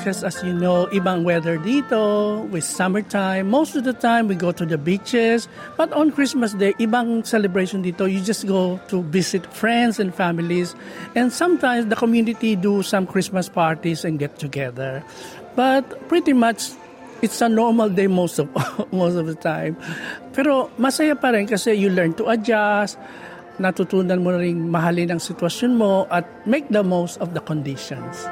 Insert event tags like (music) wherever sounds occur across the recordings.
Because as you know, ibang weather dito with summertime. Most of the time we go to the beaches. But on Christmas Day, ibang celebration dito. You just go to visit friends and families. And sometimes the community do some Christmas parties and get together. But pretty much it's a normal day most of (laughs) most of the time. Pero masaya pa rin kasi you learn to adjust natutunan mo ring mahalin ang sitwasyon mo at make the most of the conditions.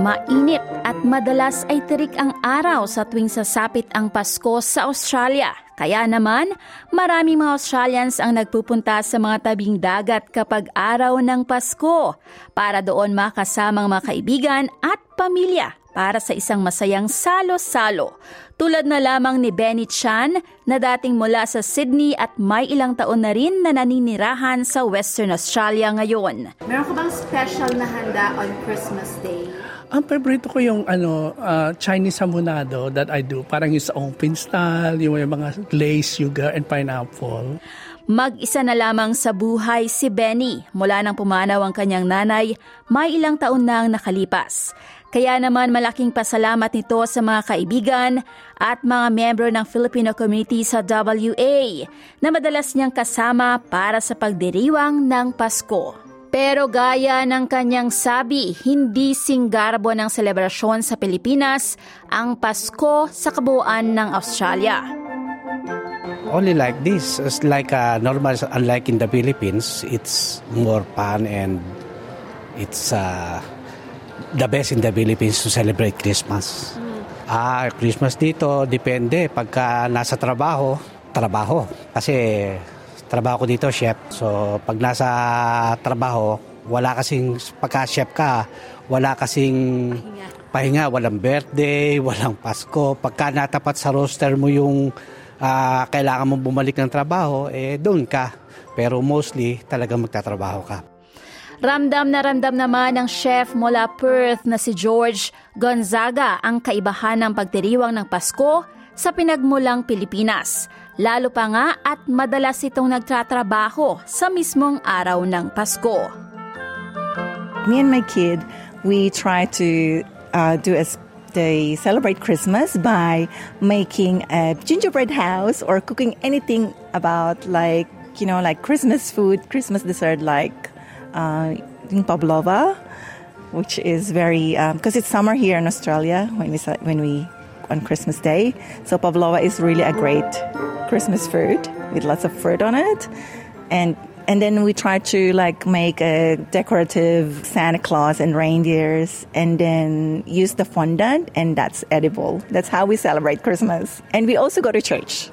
Mainit at madalas ay tirik ang araw sa tuwing sasapit ang Pasko sa Australia. Kaya naman, maraming mga Australians ang nagpupunta sa mga tabing dagat kapag araw ng Pasko para doon makasamang mga kaibigan at pamilya para sa isang masayang salo-salo. Tulad na lamang ni Benny Chan na dating mula sa Sydney at may ilang taon na rin na naninirahan sa Western Australia ngayon. Meron ka bang special na handa on Christmas Day? Ang paborito ko yung ano uh, Chinese hamonado that I do. Parang yung sa open style, yung mga glaze, sugar, and pineapple. Mag-isa na lamang sa buhay si Benny. Mula nang pumanaw ang kanyang nanay, may ilang taon na ang nakalipas. Kaya naman malaking pasalamat nito sa mga kaibigan at mga membro ng Filipino community sa WA na madalas niyang kasama para sa pagdiriwang ng Pasko. Pero gaya ng kanyang sabi, hindi singgarbo ng selebrasyon sa Pilipinas ang Pasko sa kabuuan ng Australia. Only like this, it's like a normal, unlike in the Philippines, it's more fun and it's uh, the best in the Philippines to celebrate Christmas. Mm. Ah, Christmas dito, depende. Pagka nasa trabaho, trabaho. Kasi trabaho ko dito, chef. So, pag nasa trabaho, wala kasing, pagka chef ka, wala kasing pahinga. pahinga. Walang birthday, (laughs) walang Pasko. Pagka natapat sa roster mo yung uh, kailangan mo bumalik ng trabaho, eh doon ka. Pero mostly, talagang magtatrabaho ka. Ramdam na ramdam naman ng chef mula Perth na si George Gonzaga ang kaibahan ng pagdiriwang ng Pasko sa pinagmulang Pilipinas. Lalo pa nga at madalas itong nagtatrabaho sa mismong araw ng Pasko. Me and my kid, we try to uh, do as they celebrate Christmas by making a gingerbread house or cooking anything about like you know like Christmas food, Christmas dessert like uh, pavlova, which is very because um, it's summer here in Australia when we when we on Christmas Day. So pavlova is really a great Christmas food with lots of fruit on it, and and then we try to like make a decorative Santa Claus and reindeers, and then use the fondant, and that's edible. That's how we celebrate Christmas, and we also go to church.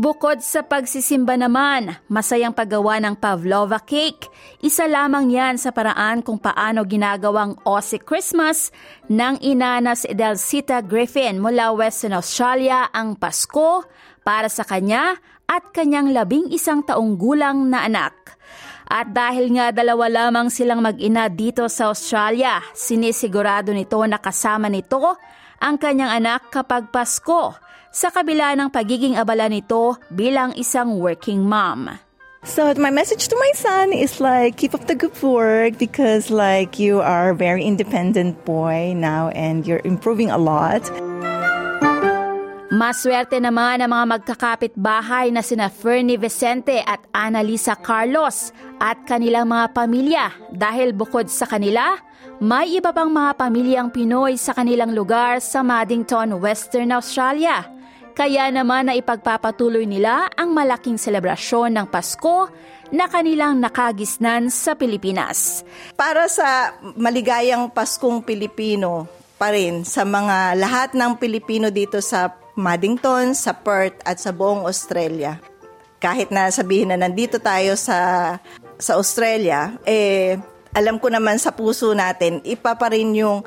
Bukod sa pagsisimba naman, masayang paggawa ng pavlova cake. Isa lamang yan sa paraan kung paano ginagawang Aussie Christmas ng ina na si Delcita Griffin mula Western Australia ang Pasko para sa kanya at kanyang labing isang taong gulang na anak. At dahil nga dalawa lamang silang mag-ina dito sa Australia, sinisigurado nito na kasama nito ang kanyang anak kapag Pasko sa kabila ng pagiging abala nito bilang isang working mom. So my message to my son is like keep up the good work because like you are a very independent boy now and you're improving a lot. Maswerte naman ang mga magkakapit bahay na sina Fernie Vicente at Annalisa Carlos at kanilang mga pamilya dahil bukod sa kanila, may iba pang mga pamilyang Pinoy sa kanilang lugar sa Maddington, Western Australia kaya naman na ipagpapatuloy nila ang malaking selebrasyon ng Pasko na kanilang nakagisnan sa Pilipinas. Para sa maligayang Paskong Pilipino pa rin sa mga lahat ng Pilipino dito sa Maddington, sa Perth at sa buong Australia. Kahit na sabihin na nandito tayo sa sa Australia, eh alam ko naman sa puso natin, ipa pa rin yung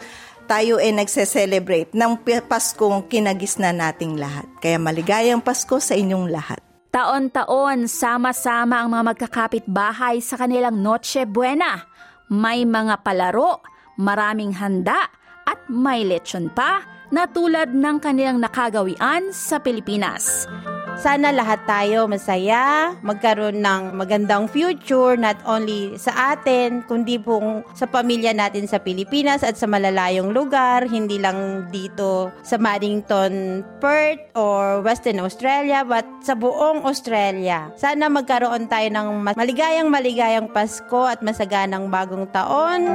tayo ay nagse-celebrate ng Paskong kinagisna nating lahat. Kaya maligayang Pasko sa inyong lahat. Taon-taon, sama-sama ang mga magkakapit bahay sa kanilang Noche Buena. May mga palaro, maraming handa at may lechon pa na tulad ng kanilang nakagawian sa Pilipinas. Sana lahat tayo masaya, magkaroon ng magandang future not only sa atin, kundi pong sa pamilya natin sa Pilipinas at sa malalayong lugar, hindi lang dito sa Maddington, Perth or Western Australia, but sa buong Australia. Sana magkaroon tayo ng maligayang maligayang Pasko at masaganang bagong taon.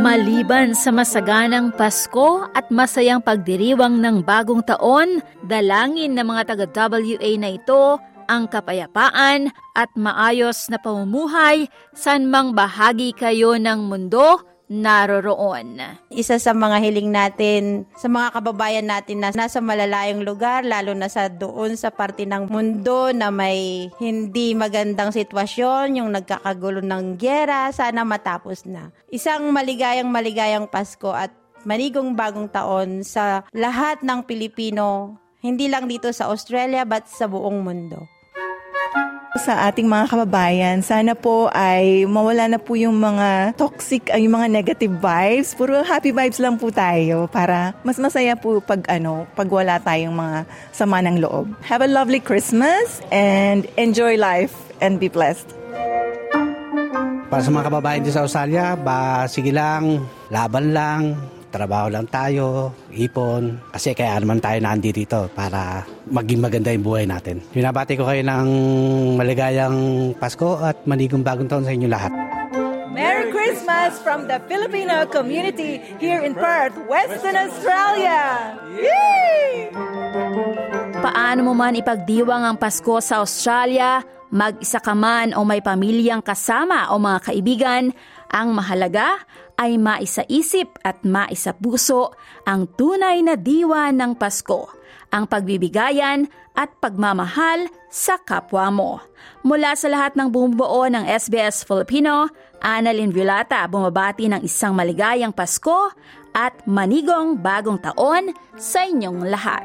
Maliban sa masaganang Pasko at masayang pagdiriwang ng bagong taon, dalangin ng mga taga-WA na ito ang kapayapaan at maayos na pamumuhay saan mang bahagi kayo ng mundo naroroon. Isa sa mga hiling natin sa mga kababayan natin na nasa malalayong lugar, lalo na sa doon sa parte ng mundo na may hindi magandang sitwasyon, yung nagkakagulo ng gyera, sana matapos na. Isang maligayang maligayang Pasko at manigong bagong taon sa lahat ng Pilipino, hindi lang dito sa Australia but sa buong mundo sa ating mga kababayan. Sana po ay mawala na po yung mga toxic, ay yung mga negative vibes. Puro happy vibes lang po tayo para mas masaya po pag ano, pag wala tayong mga sama ng loob. Have a lovely Christmas and enjoy life and be blessed. Para sa mga kababayan din sa Australia, ba sige lang, laban lang, trabaho lang tayo, ipon. Kasi kaya naman tayo nandito dito para maging maganda yung buhay natin. Binabati ko kayo ng maligayang Pasko at manigong bagong taon sa inyo lahat. Merry Christmas from the Filipino community here in Perth, Western Australia! Yay! Paano mo man ipagdiwang ang Pasko sa Australia, mag-isa ka man o may pamilyang kasama o mga kaibigan, ang mahalaga ay maisaisip at maisapuso ang tunay na diwa ng Pasko, ang pagbibigayan at pagmamahal sa kapwa mo. Mula sa lahat ng bumubuo ng SBS Filipino, Annalyn Vilata bumabati ng isang maligayang Pasko at manigong bagong taon sa inyong lahat.